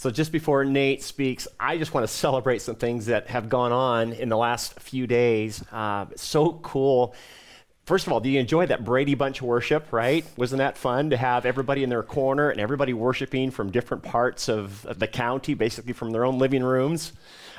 So, just before Nate speaks, I just want to celebrate some things that have gone on in the last few days. Uh, so cool. First of all, do you enjoy that Brady Bunch worship, right? Wasn't that fun to have everybody in their corner and everybody worshiping from different parts of, of the county, basically from their own living rooms?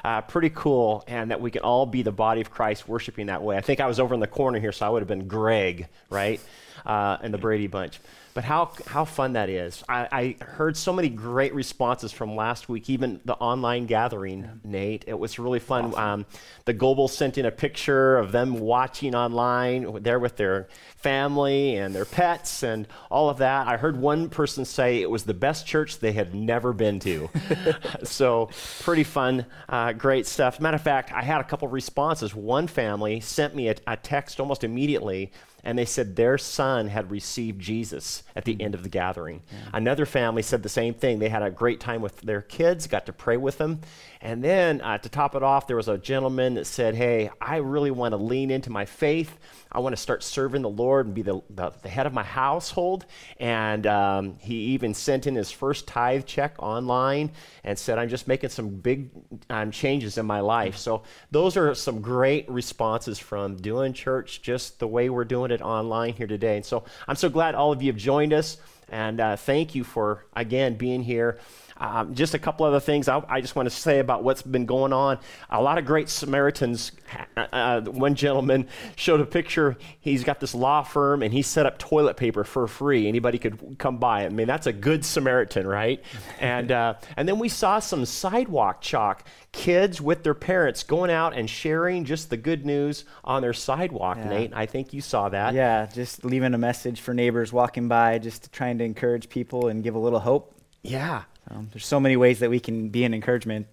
Uh, pretty cool, and that we can all be the body of Christ worshiping that way. I think I was over in the corner here, so I would have been Greg, right? Uh, in the Brady Bunch. But how, how fun that is. I, I, heard so many great responses from last week, even the online gathering, yeah. Nate. It was really fun. Awesome. Um, the Goebel sent in a picture of them watching online, there with their family and their pets and all of that. I heard one person say it was the best church they had never been to. so, pretty fun, uh, great stuff. Matter of fact, I had a couple responses. One family sent me a, a text almost immediately and they said their son had received Jesus at the end of the gathering. Yeah. Another family said the same thing. They had a great time with their kids, got to pray with them. And then uh, to top it off, there was a gentleman that said, Hey, I really want to lean into my faith. I want to start serving the Lord and be the, the, the head of my household. And um, he even sent in his first tithe check online and said, I'm just making some big um, changes in my life. So, those are some great responses from doing church just the way we're doing it online here today. And so, I'm so glad all of you have joined us. And uh, thank you for, again, being here. Um, just a couple other things I, I, just want to say about what's been going on. A lot of great Samaritans. Uh, uh, one gentleman showed a picture. He's got this law firm and he set up toilet paper for free. Anybody could come by. I mean, that's a good Samaritan, right? and, uh, and then we saw some sidewalk chalk. Kids with their parents going out and sharing just the good news on their sidewalk, yeah. Nate. I think you saw that. Yeah, just leaving a message for neighbors walking by, just trying to encourage people and give a little hope. Yeah. Um, there's so many ways that we can be an encouragement,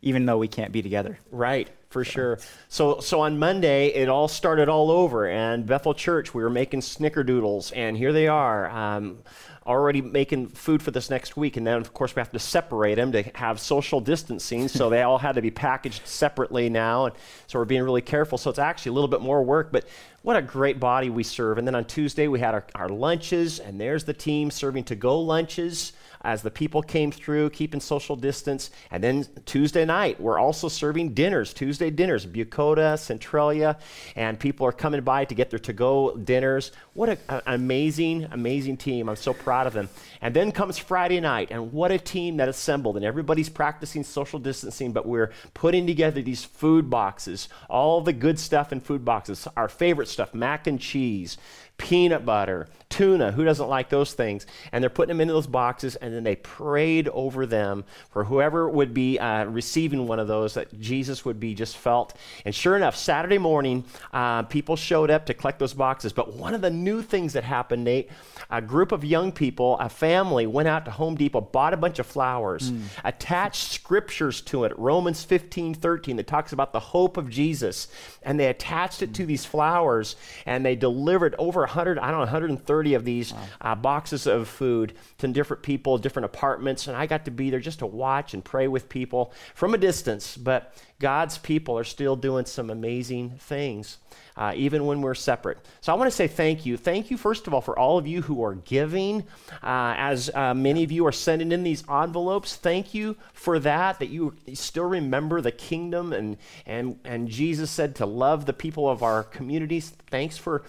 even though we can't be together. Right, for sure. So, so on Monday, it all started all over, and Bethel Church, we were making snickerdoodles, and here they are. Um, already making food for this next week, and then of course we have to separate them to have social distancing. so they all had to be packaged separately now, and so we're being really careful. So it's actually a little bit more work, but what a great body we serve. And then on Tuesday we had our, our lunches, and there's the team serving to go lunches as the people came through, keeping social distance. And then Tuesday night, we're also serving dinners, Tuesday dinners, Bucoda, Centralia, and people are coming by to get their to go dinners. What an amazing, amazing team. I'm so proud of them. And then comes Friday night, and what a team that assembled. And everybody's practicing social distancing, but we're putting together these food boxes, all the good stuff in food boxes, our favorite stuff, mac and cheese, peanut butter, tuna. Who doesn't like those things? And they're putting them into those boxes, and then they prayed over them for whoever would be uh, receiving one of those, that Jesus would be just felt. And sure enough, Saturday morning, uh, people showed up to collect those boxes. But one of the new things that happened, Nate, a group of young people, a family, went out to Home Depot, bought a bunch of flowers, mm. attached scriptures to it, Romans 15, 13, that talks about the hope of Jesus. And they attached it mm. to these flowers, and they delivered over 100, I don't know, 130 of these wow. uh, boxes of food to different people, different apartments. And I got to be there just to watch and pray with people from a distance. But God's people are still doing some amazing things, uh, even when we're separate. So I want to say thank you. Thank you, first of all, for all of you who are giving. Uh, as uh, many of you are sending in these envelopes, thank you for that, that you still remember the kingdom. And, and, and Jesus said to love the people of our communities. Thanks for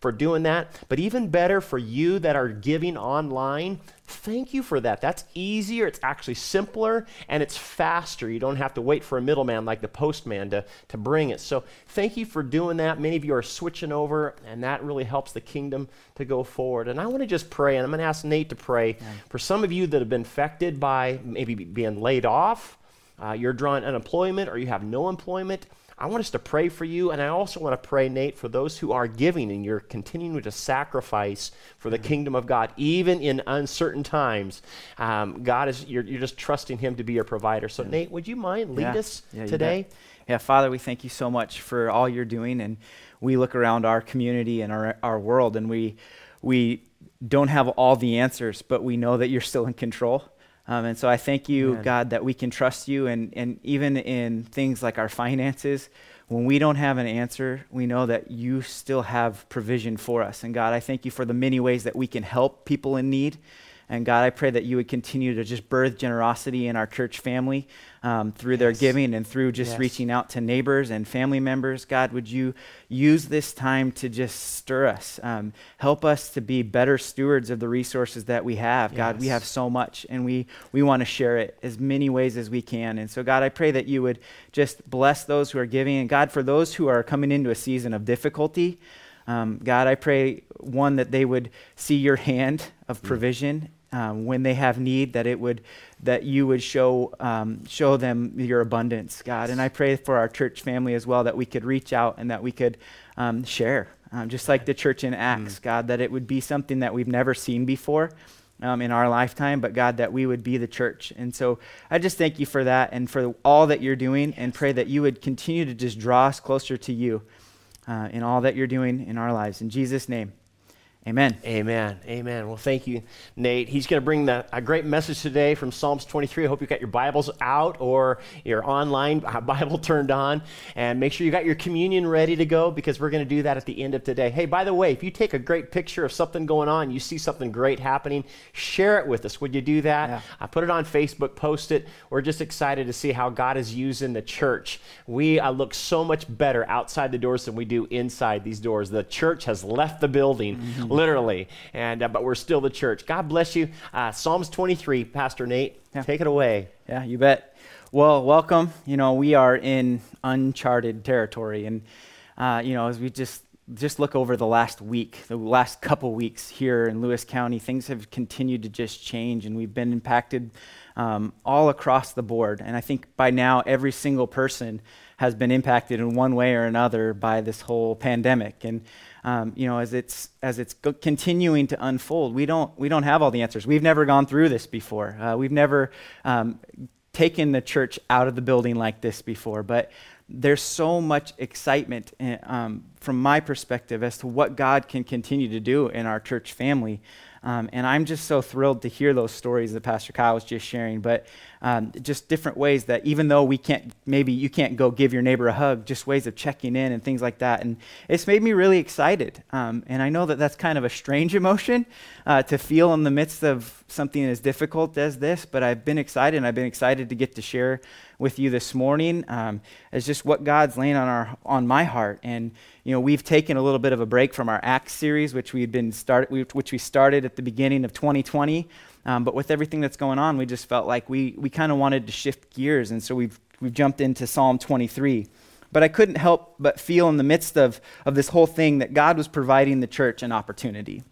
for doing that. But even better for you that are giving online, thank you for that. That's easier, it's actually simpler, and it's faster. You don't have to wait for a middleman like the postman to, to bring it. So thank you for doing that. Many of you are switching over, and that really helps the kingdom to go forward. And I want to just pray, and I'm going to ask Nate to pray yeah. for some of you that have been affected by maybe being laid off. Uh, you're drawing unemployment or you have no employment. I want us to pray for you, and I also want to pray, Nate, for those who are giving and you're continuing to sacrifice for the mm-hmm. kingdom of God, even in uncertain times. Um, God is you're, you're, just trusting Him to be your provider. So, yeah. Nate, would you mind lead yeah. us yeah, today? Yeah, Father, we thank you so much for all you're doing, and we look around our community and our our world, and we we don't have all the answers, but we know that you're still in control. Um, and so I thank you, Amen. God, that we can trust you. And, and even in things like our finances, when we don't have an answer, we know that you still have provision for us. And God, I thank you for the many ways that we can help people in need. And God, I pray that you would continue to just birth generosity in our church family um, through yes. their giving and through just yes. reaching out to neighbors and family members. God, would you use this time to just stir us? Um, help us to be better stewards of the resources that we have. Yes. God, we have so much and we, we want to share it as many ways as we can. And so, God, I pray that you would just bless those who are giving. And God, for those who are coming into a season of difficulty, um, God, I pray, one, that they would see your hand of mm. provision um, when they have need, that it would, that you would show, um, show them your abundance, God. And I pray for our church family as well, that we could reach out and that we could um, share, um, just like the church in Acts, mm. God, that it would be something that we've never seen before. Um, in our lifetime, but God, that we would be the church. And so I just thank you for that and for all that you're doing, and pray that you would continue to just draw us closer to you uh, in all that you're doing in our lives. In Jesus' name. Amen. Amen. Amen. Well, thank you, Nate. He's going to bring the, a great message today from Psalms 23. I hope you got your Bibles out or your online Bible turned on. And make sure you got your communion ready to go because we're going to do that at the end of today. Hey, by the way, if you take a great picture of something going on, you see something great happening, share it with us. Would you do that? Yeah. I put it on Facebook, post it. We're just excited to see how God is using the church. We uh, look so much better outside the doors than we do inside these doors. The church has left the building. Mm-hmm literally. And uh, but we're still the church. God bless you. Uh, Psalms 23, Pastor Nate, yeah. take it away. Yeah, you bet. Well, welcome. You know, we are in uncharted territory, and uh, you know, as we just just look over the last week, the last couple weeks here in Lewis County, things have continued to just change, and we've been impacted um, all across the board. And I think by now, every single person has been impacted in one way or another by this whole pandemic. And um, you know, as it's as it's go- continuing to unfold, we don't we don't have all the answers. We've never gone through this before. Uh, we've never um, taken the church out of the building like this before. But there's so much excitement eh, um, from my perspective as to what God can continue to do in our church family. Um, and I'm just so thrilled to hear those stories that Pastor Kyle was just sharing. But um, just different ways that even though we can't, maybe you can't go give your neighbor a hug, just ways of checking in and things like that. And it's made me really excited. Um, and I know that that's kind of a strange emotion uh, to feel in the midst of something as difficult as this, but I've been excited and I've been excited to get to share with you this morning um, just what God's laying on our on my heart. And you know, we've taken a little bit of a break from our Acts series, which we had been started, which we started at the beginning of 2020. Um, but with everything that's going on, we just felt like we, we kind of wanted to shift gears. And so we've, we've jumped into Psalm 23. But I couldn't help but feel in the midst of, of this whole thing that God was providing the church an opportunity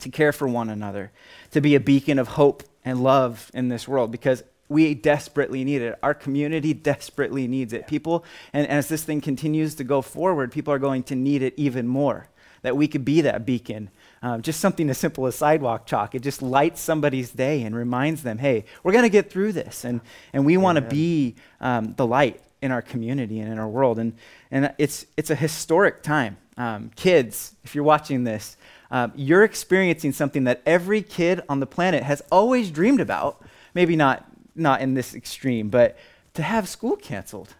to care for one another, to be a beacon of hope and love in this world because we desperately need it. Our community desperately needs it. People, and, and as this thing continues to go forward, people are going to need it even more. That we could be that beacon um, just something as simple as sidewalk chalk. It just lights somebody's day and reminds them, hey, we're going to get through this. And, and we want to be um, the light in our community and in our world. And, and it's, it's a historic time. Um, kids, if you're watching this, um, you're experiencing something that every kid on the planet has always dreamed about. Maybe not, not in this extreme, but to have school canceled.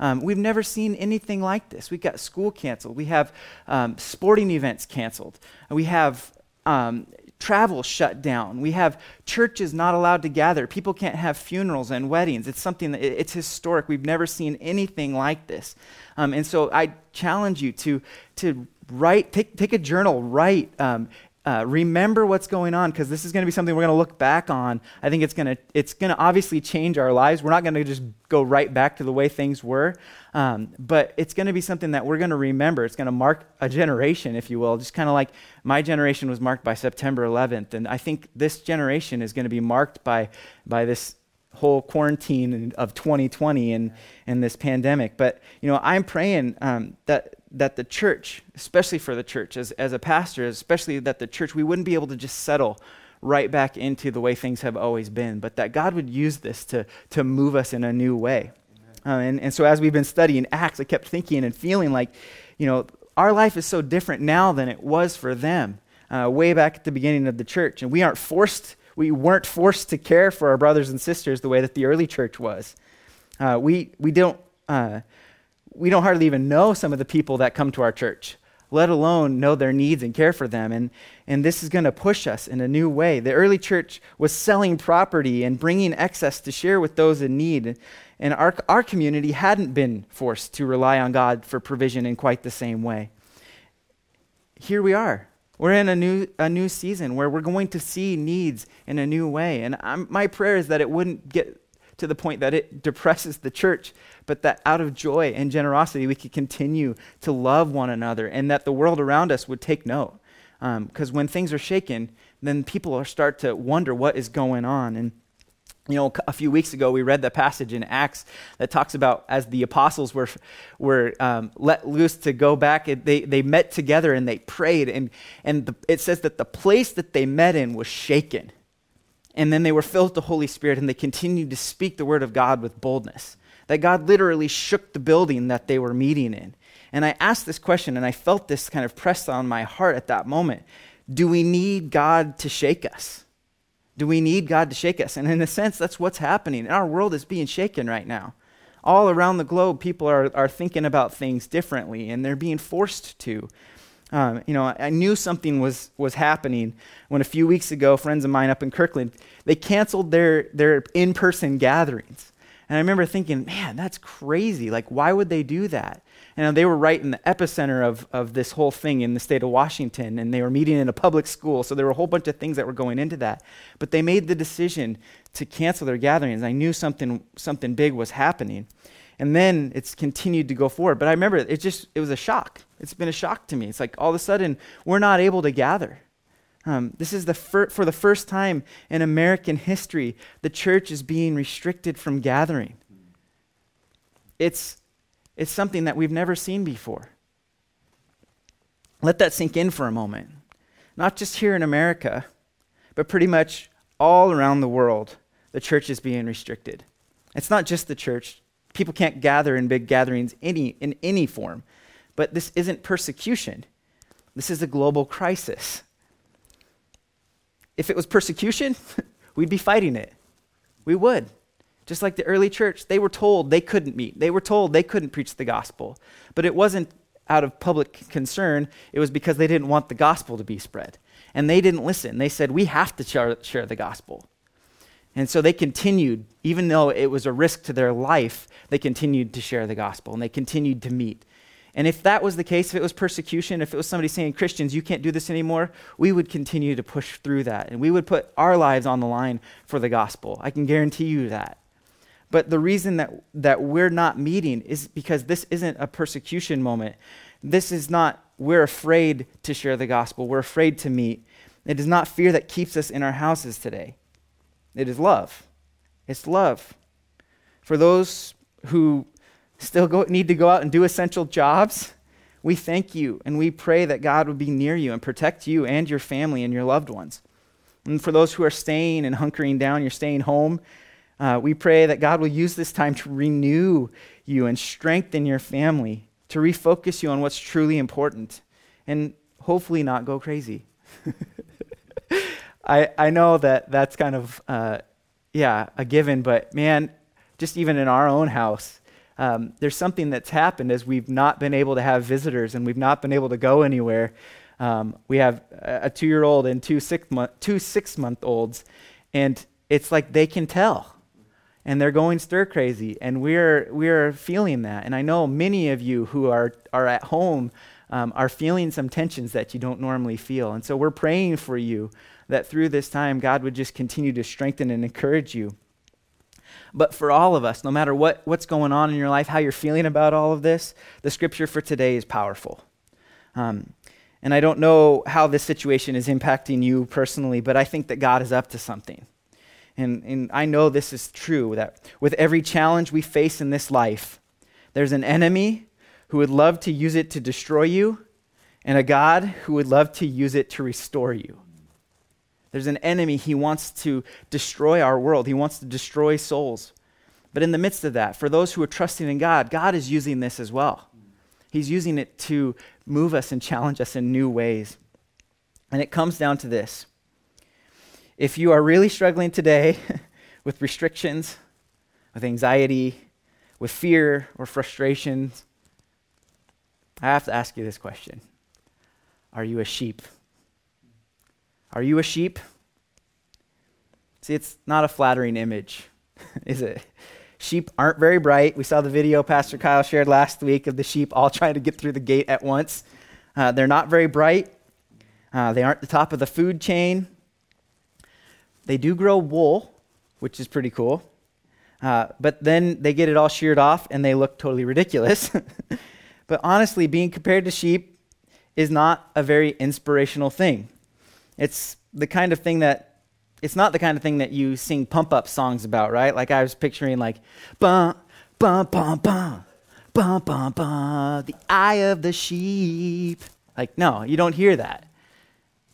Um, we've never seen anything like this. We've got school canceled. We have um, sporting events canceled. We have um, travel shut down. We have churches not allowed to gather. People can't have funerals and weddings. It's something that it's historic. We've never seen anything like this. Um, and so I challenge you to, to write, take, take a journal, write um, uh, remember what's going on because this is going to be something we're going to look back on. I think it's going to it's going to obviously change our lives. We're not going to just go right back to the way things were, um, but it's going to be something that we're going to remember. It's going to mark a generation, if you will, just kind of like my generation was marked by September 11th, and I think this generation is going to be marked by by this whole quarantine of 2020 and, and this pandemic. But, you know, I'm praying um, that, that the church, especially for the church, as, as a pastor, especially that the church, we wouldn't be able to just settle right back into the way things have always been, but that God would use this to, to move us in a new way. Uh, and, and so as we've been studying Acts, I kept thinking and feeling like, you know, our life is so different now than it was for them uh, way back at the beginning of the church. And we aren't forced we weren't forced to care for our brothers and sisters the way that the early church was. Uh, we, we, don't, uh, we don't hardly even know some of the people that come to our church. let alone know their needs and care for them. And, and this is going to push us in a new way. The early church was selling property and bringing excess to share with those in need. And our, our community hadn't been forced to rely on God for provision in quite the same way. Here we are. We're in a new, a new season where we're going to see needs in a new way. And I'm, my prayer is that it wouldn't get to the point that it depresses the church, but that out of joy and generosity we could continue to love one another and that the world around us would take note. Because um, when things are shaken, then people start to wonder what is going on. And you know, a few weeks ago we read the passage in Acts that talks about as the apostles were were um, let loose to go back, they they met together and they prayed, and and the, it says that the place that they met in was shaken, and then they were filled with the Holy Spirit and they continued to speak the word of God with boldness. That God literally shook the building that they were meeting in. And I asked this question, and I felt this kind of press on my heart at that moment. Do we need God to shake us? Do we need God to shake us? And in a sense, that's what's happening. Our world is being shaken right now. All around the globe, people are, are thinking about things differently, and they're being forced to. Um, you know, I knew something was, was happening when a few weeks ago, friends of mine up in Kirkland, they canceled their, their in-person gatherings. And I remember thinking, man, that's crazy. Like, why would they do that? And they were right in the epicenter of, of this whole thing in the state of Washington, and they were meeting in a public school. So there were a whole bunch of things that were going into that. But they made the decision to cancel their gatherings. I knew something, something big was happening. And then it's continued to go forward. But I remember it just, it was a shock. It's been a shock to me. It's like all of a sudden, we're not able to gather. Um, this is the fir- for the first time in American history, the church is being restricted from gathering. It's it's something that we've never seen before. Let that sink in for a moment. Not just here in America, but pretty much all around the world, the church is being restricted. It's not just the church. People can't gather in big gatherings any, in any form. But this isn't persecution, this is a global crisis. If it was persecution, we'd be fighting it. We would. Just like the early church, they were told they couldn't meet. They were told they couldn't preach the gospel. But it wasn't out of public concern, it was because they didn't want the gospel to be spread. And they didn't listen. They said, We have to share, share the gospel. And so they continued, even though it was a risk to their life, they continued to share the gospel and they continued to meet. And if that was the case, if it was persecution, if it was somebody saying, Christians, you can't do this anymore, we would continue to push through that. And we would put our lives on the line for the gospel. I can guarantee you that. But the reason that, that we're not meeting is because this isn't a persecution moment. This is not, we're afraid to share the gospel. We're afraid to meet. It is not fear that keeps us in our houses today. It is love. It's love. For those who still go, need to go out and do essential jobs, we thank you and we pray that God would be near you and protect you and your family and your loved ones. And for those who are staying and hunkering down, you're staying home, uh, we pray that God will use this time to renew you and strengthen your family, to refocus you on what's truly important, and hopefully not go crazy. I, I know that that's kind of, uh, yeah, a given, but man, just even in our own house, um, there's something that's happened as we've not been able to have visitors and we've not been able to go anywhere. Um, we have a two year old and two six, month, two six month olds, and it's like they can tell. And they're going stir crazy and we're we're feeling that. And i know many of you who are are at home um, are feeling some tensions that you don't normally feel. And so we're praying for you that through this time god would just continue to strengthen and encourage you. But for all of us no matter what what's going on in your life how you're feeling about all of this the scripture for today is powerful. Um, and i don't know how this situation is impacting you personally but i think that god is up to something. And, and I know this is true, that with every challenge we face in this life, there's an enemy who would love to use it to destroy you, and a God who would love to use it to restore you. There's an enemy, he wants to destroy our world, he wants to destroy souls. But in the midst of that, for those who are trusting in God, God is using this as well. He's using it to move us and challenge us in new ways. And it comes down to this if you are really struggling today with restrictions, with anxiety, with fear or frustrations, I have to ask you this question Are you a sheep? Are you a sheep? See, it's not a flattering image, is it? Sheep aren't very bright. We saw the video Pastor Kyle shared last week of the sheep all trying to get through the gate at once. Uh, they're not very bright. Uh, they aren't the top of the food chain. They do grow wool, which is pretty cool. Uh, but then they get it all sheared off and they look totally ridiculous. but honestly, being compared to sheep is not a very inspirational thing. It's the kind of thing that it's not the kind of thing that you sing pump up songs about, right? Like I was picturing like bum bum bum bum bum bum the eye of the sheep. Like no, you don't hear that.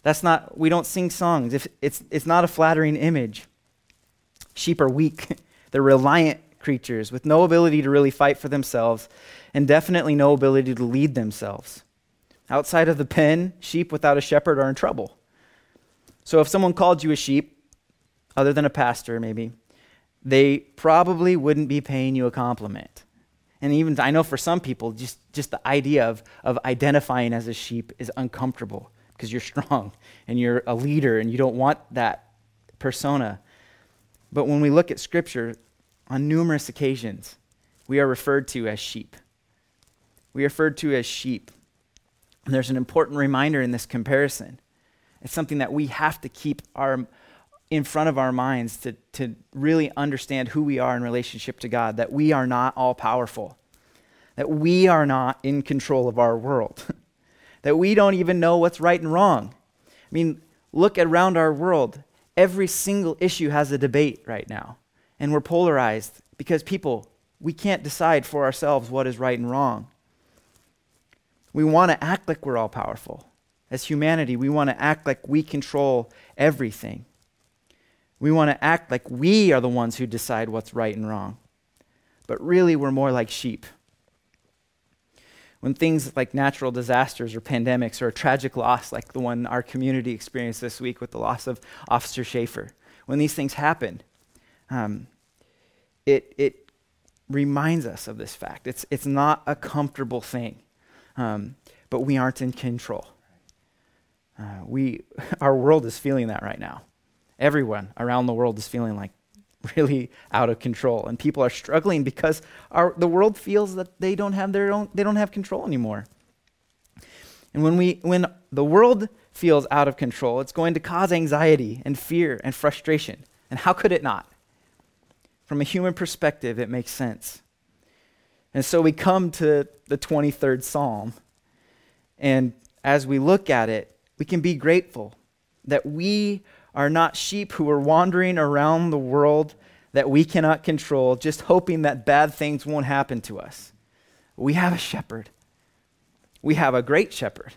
That's not we don't sing songs. If it's it's not a flattering image. Sheep are weak. They're reliant creatures with no ability to really fight for themselves and definitely no ability to lead themselves. Outside of the pen, sheep without a shepherd are in trouble. So if someone called you a sheep, other than a pastor maybe, they probably wouldn't be paying you a compliment. And even I know for some people, just, just the idea of, of identifying as a sheep is uncomfortable because you're strong and you're a leader and you don't want that persona. But when we look at Scripture, on numerous occasions, we are referred to as sheep. We are referred to as sheep. And there's an important reminder in this comparison. It's something that we have to keep our, in front of our minds to, to really understand who we are in relationship to God, that we are not all powerful, that we are not in control of our world, that we don't even know what's right and wrong. I mean, look around our world. Every single issue has a debate right now, and we're polarized because people, we can't decide for ourselves what is right and wrong. We want to act like we're all powerful. As humanity, we want to act like we control everything. We want to act like we are the ones who decide what's right and wrong. But really, we're more like sheep. When things like natural disasters or pandemics or a tragic loss, like the one our community experienced this week with the loss of Officer Schaefer, when these things happen, um, it, it reminds us of this fact. It's, it's not a comfortable thing um, but we aren't in control. Uh, we, our world is feeling that right now. Everyone around the world is feeling like really out of control, and people are struggling because our, the world feels that they don't have their own, they don't have control anymore. And when we, when the world feels out of control, it's going to cause anxiety and fear and frustration. And how could it not? From a human perspective, it makes sense. And so we come to the 23rd Psalm. And as we look at it, we can be grateful that we are not sheep who are wandering around the world that we cannot control, just hoping that bad things won't happen to us. We have a shepherd. We have a great shepherd.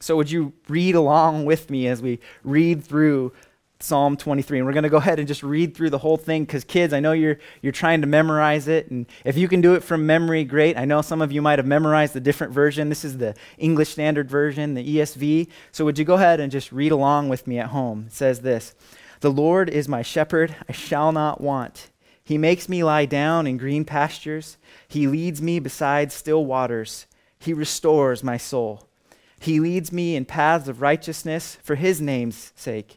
So, would you read along with me as we read through Psalm 23. And we're going to go ahead and just read through the whole thing because, kids, I know you're, you're trying to memorize it. And if you can do it from memory, great. I know some of you might have memorized the different version. This is the English Standard Version, the ESV. So, would you go ahead and just read along with me at home? It says this The Lord is my shepherd, I shall not want. He makes me lie down in green pastures, He leads me beside still waters, He restores my soul. He leads me in paths of righteousness for His name's sake.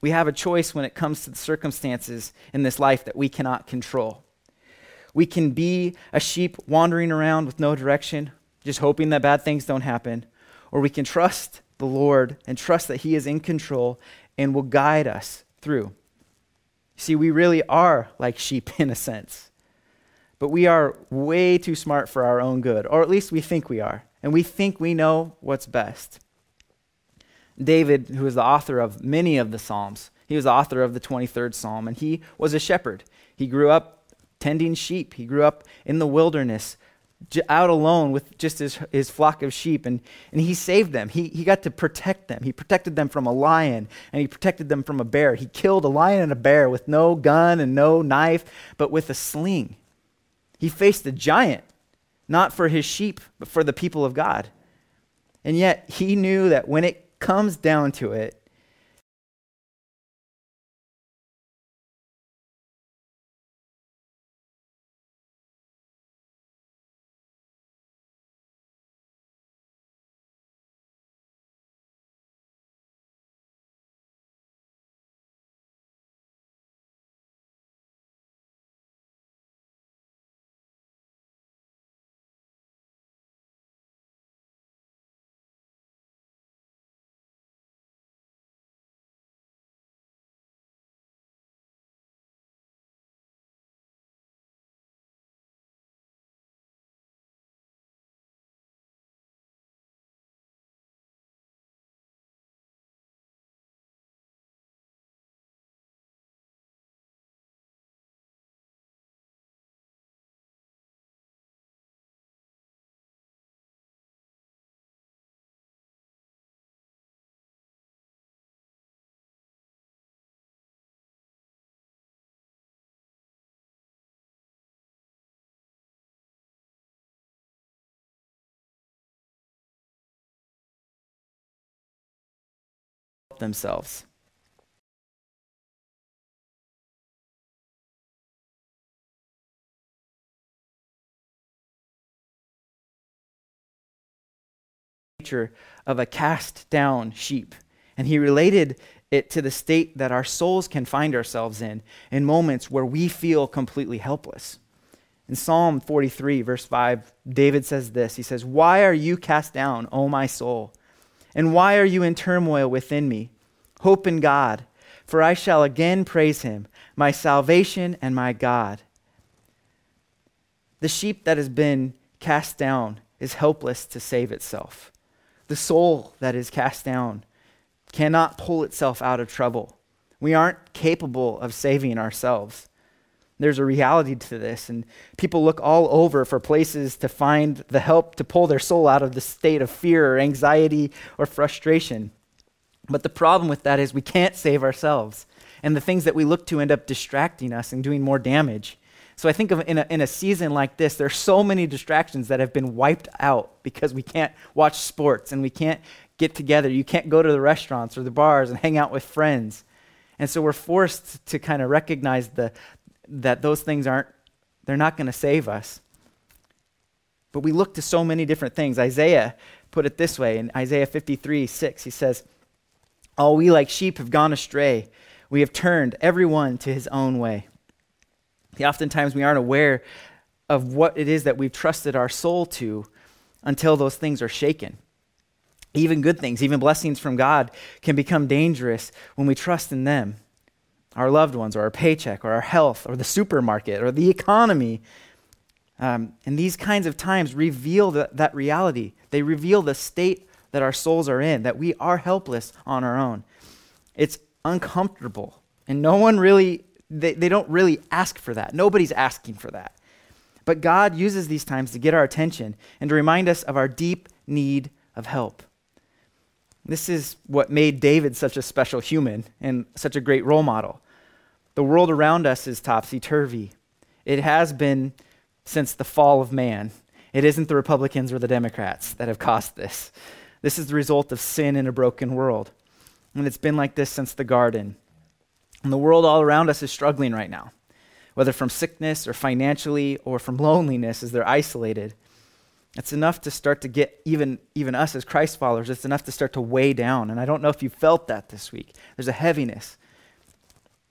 we have a choice when it comes to the circumstances in this life that we cannot control. We can be a sheep wandering around with no direction, just hoping that bad things don't happen, or we can trust the Lord and trust that He is in control and will guide us through. See, we really are like sheep in a sense, but we are way too smart for our own good, or at least we think we are, and we think we know what's best. David, who is the author of many of the Psalms, he was the author of the 23rd Psalm, and he was a shepherd. He grew up tending sheep, he grew up in the wilderness, out alone with just his, his flock of sheep, and, and he saved them. He, he got to protect them. He protected them from a lion, and he protected them from a bear. He killed a lion and a bear with no gun and no knife, but with a sling. He faced a giant, not for his sheep, but for the people of God. And yet, he knew that when it comes down to it, themselves. Nature of a cast down sheep. And he related it to the state that our souls can find ourselves in in moments where we feel completely helpless. In Psalm 43, verse 5, David says this He says, Why are you cast down, O my soul? And why are you in turmoil within me? Hope in God, for I shall again praise him, my salvation and my God. The sheep that has been cast down is helpless to save itself. The soul that is cast down cannot pull itself out of trouble. We aren't capable of saving ourselves. There's a reality to this, and people look all over for places to find the help to pull their soul out of the state of fear or anxiety or frustration. But the problem with that is we can't save ourselves, and the things that we look to end up distracting us and doing more damage. So I think of in a, in a season like this, there's so many distractions that have been wiped out because we can't watch sports and we can't get together. You can't go to the restaurants or the bars and hang out with friends. And so we're forced to kind of recognize the, that those things aren't, they're not going to save us. But we look to so many different things. Isaiah put it this way in Isaiah 53 6, he says, All we like sheep have gone astray. We have turned everyone to his own way. Oftentimes we aren't aware of what it is that we've trusted our soul to until those things are shaken. Even good things, even blessings from God, can become dangerous when we trust in them our loved ones, or our paycheck, or our health, or the supermarket, or the economy. Um, and these kinds of times reveal the, that reality. They reveal the state that our souls are in, that we are helpless on our own. It's uncomfortable. And no one really, they, they don't really ask for that. Nobody's asking for that. But God uses these times to get our attention and to remind us of our deep need of help. This is what made David such a special human and such a great role model. The world around us is topsy turvy. It has been since the fall of man. It isn't the Republicans or the Democrats that have caused this. This is the result of sin in a broken world. And it's been like this since the garden. And the world all around us is struggling right now, whether from sickness or financially or from loneliness as they're isolated. It's enough to start to get even, even us as Christ followers, it's enough to start to weigh down. And I don't know if you felt that this week. There's a heaviness.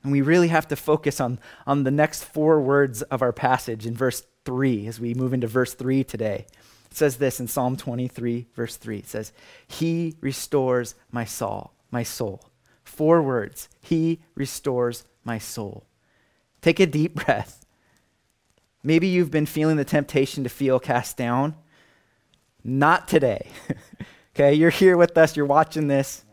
And we really have to focus on, on the next four words of our passage in verse 3 as we move into verse 3 today. It says this in Psalm 23, verse 3. It says, He restores my soul, my soul. Four words. He restores my soul. Take a deep breath. Maybe you've been feeling the temptation to feel cast down. Not today. okay, you're here with us, you're watching this.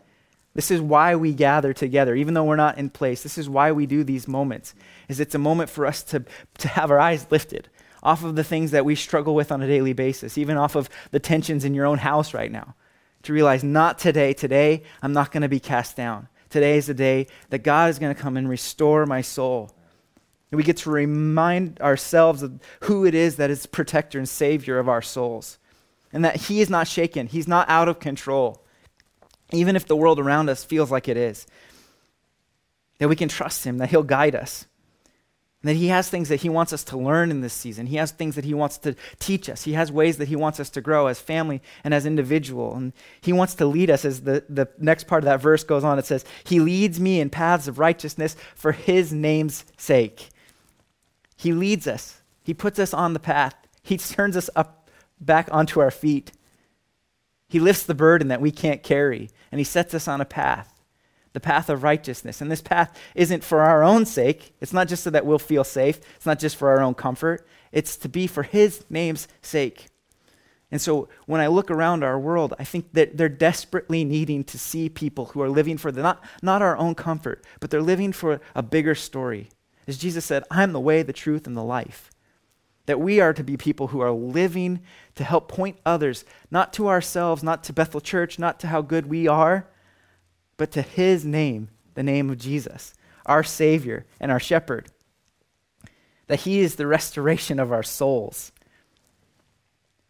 This is why we gather together, even though we're not in place. This is why we do these moments. Is it's a moment for us to, to have our eyes lifted off of the things that we struggle with on a daily basis, even off of the tensions in your own house right now. To realize, not today. Today, I'm not going to be cast down. Today is the day that God is going to come and restore my soul. And we get to remind ourselves of who it is that is protector and savior of our souls. And that He is not shaken, He's not out of control, even if the world around us feels like it is. That we can trust Him, that He'll guide us. That He has things that He wants us to learn in this season. He has things that He wants to teach us. He has ways that He wants us to grow as family and as individual. And He wants to lead us, as the, the next part of that verse goes on. It says, He leads me in paths of righteousness for His name's sake. He leads us, He puts us on the path, He turns us up back onto our feet. He lifts the burden that we can't carry, and He sets us on a path, the path of righteousness. And this path isn't for our own sake. It's not just so that we'll feel safe, it's not just for our own comfort, it's to be for His name's sake. And so when I look around our world, I think that they're desperately needing to see people who are living for the, not, not our own comfort, but they're living for a bigger story, as Jesus said, I'm the way, the truth, and the life. That we are to be people who are living to help point others, not to ourselves, not to Bethel Church, not to how good we are, but to His name, the name of Jesus, our Savior and our Shepherd. That He is the restoration of our souls.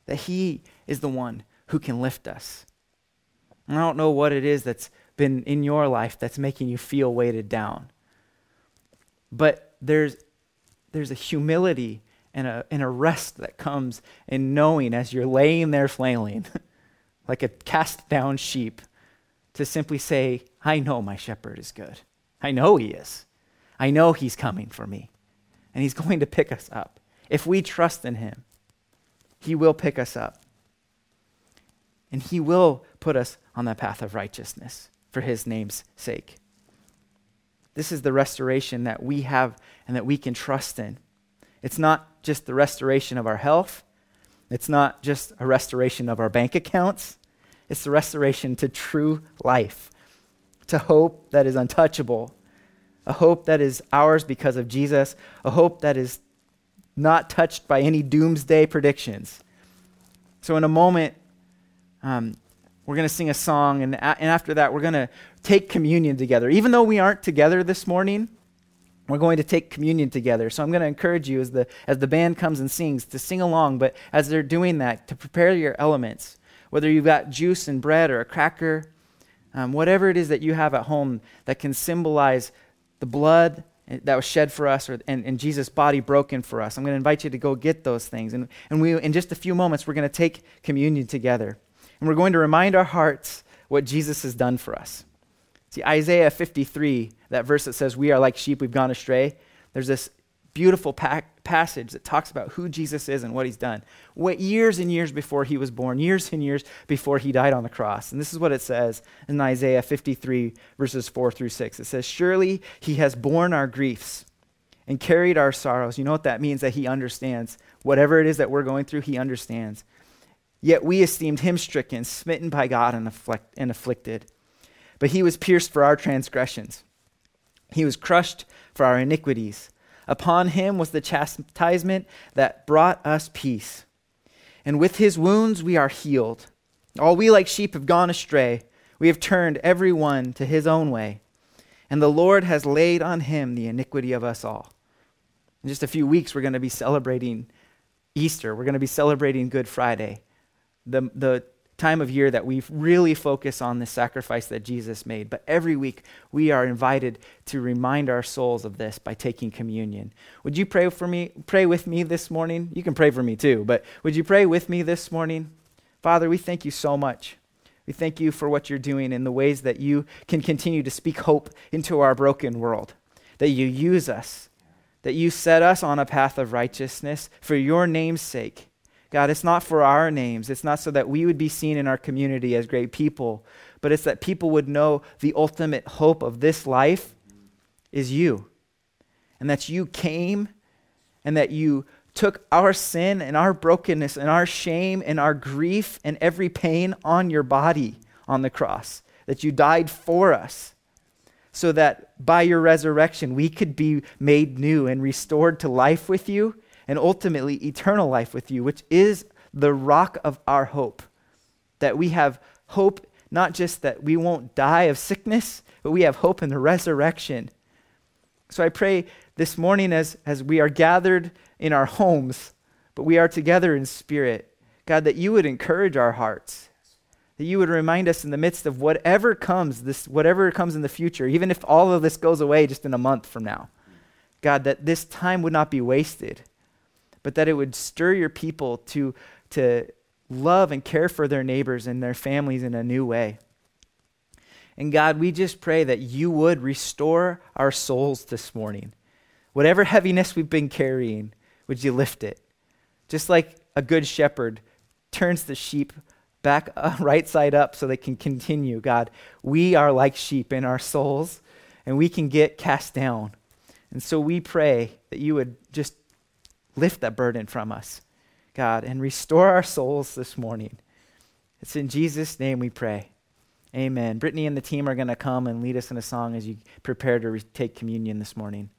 That He is the one who can lift us. And I don't know what it is that's been in your life that's making you feel weighted down. But there's, there's a humility and a, and a rest that comes in knowing as you're laying there flailing, like a cast down sheep, to simply say, I know my shepherd is good. I know he is. I know he's coming for me. And he's going to pick us up. If we trust in him, he will pick us up. And he will put us on the path of righteousness for his name's sake. This is the restoration that we have and that we can trust in. It's not just the restoration of our health, it's not just a restoration of our bank accounts, it's the restoration to true life, to hope that is untouchable, a hope that is ours because of Jesus, a hope that is not touched by any doomsday predictions. So, in a moment, um, we're going to sing a song, and, a- and after that, we're going to take communion together. Even though we aren't together this morning, we're going to take communion together. So I'm going to encourage you as the, as the band comes and sings to sing along, but as they're doing that, to prepare your elements. Whether you've got juice and bread or a cracker, um, whatever it is that you have at home that can symbolize the blood that was shed for us or, and, and Jesus' body broken for us. I'm going to invite you to go get those things. And, and we, in just a few moments, we're going to take communion together. And we're going to remind our hearts what Jesus has done for us. See, Isaiah 53, that verse that says, We are like sheep, we've gone astray, there's this beautiful pa- passage that talks about who Jesus is and what he's done. What years and years before he was born, years and years before he died on the cross. And this is what it says in Isaiah 53, verses 4 through 6. It says, Surely he has borne our griefs and carried our sorrows. You know what that means? That he understands. Whatever it is that we're going through, he understands. Yet we esteemed him stricken, smitten by God, and, afflict- and afflicted. But he was pierced for our transgressions, he was crushed for our iniquities. Upon him was the chastisement that brought us peace. And with his wounds we are healed. All we like sheep have gone astray. We have turned every one to his own way. And the Lord has laid on him the iniquity of us all. In just a few weeks, we're going to be celebrating Easter. We're going to be celebrating Good Friday, the, the time of year that we really focus on the sacrifice that Jesus made. But every week we are invited to remind our souls of this by taking communion. Would you pray for me, pray with me this morning? You can pray for me too, but would you pray with me this morning? Father, we thank you so much. We thank you for what you're doing in the ways that you can continue to speak hope into our broken world, that you use us, that you set us on a path of righteousness for your name's sake. God, it's not for our names. It's not so that we would be seen in our community as great people, but it's that people would know the ultimate hope of this life is you. And that you came and that you took our sin and our brokenness and our shame and our grief and every pain on your body on the cross. That you died for us so that by your resurrection we could be made new and restored to life with you and ultimately eternal life with you, which is the rock of our hope. That we have hope, not just that we won't die of sickness, but we have hope in the resurrection. So I pray this morning as, as we are gathered in our homes, but we are together in spirit, God, that you would encourage our hearts, that you would remind us in the midst of whatever comes, this whatever comes in the future, even if all of this goes away just in a month from now. God, that this time would not be wasted, but that it would stir your people to, to love and care for their neighbors and their families in a new way. And God, we just pray that you would restore our souls this morning. Whatever heaviness we've been carrying, would you lift it? Just like a good shepherd turns the sheep back uh, right side up so they can continue, God, we are like sheep in our souls and we can get cast down. And so we pray that you would just lift that burden from us, God, and restore our souls this morning. It's in Jesus' name we pray. Amen. Brittany and the team are going to come and lead us in a song as you prepare to re- take communion this morning.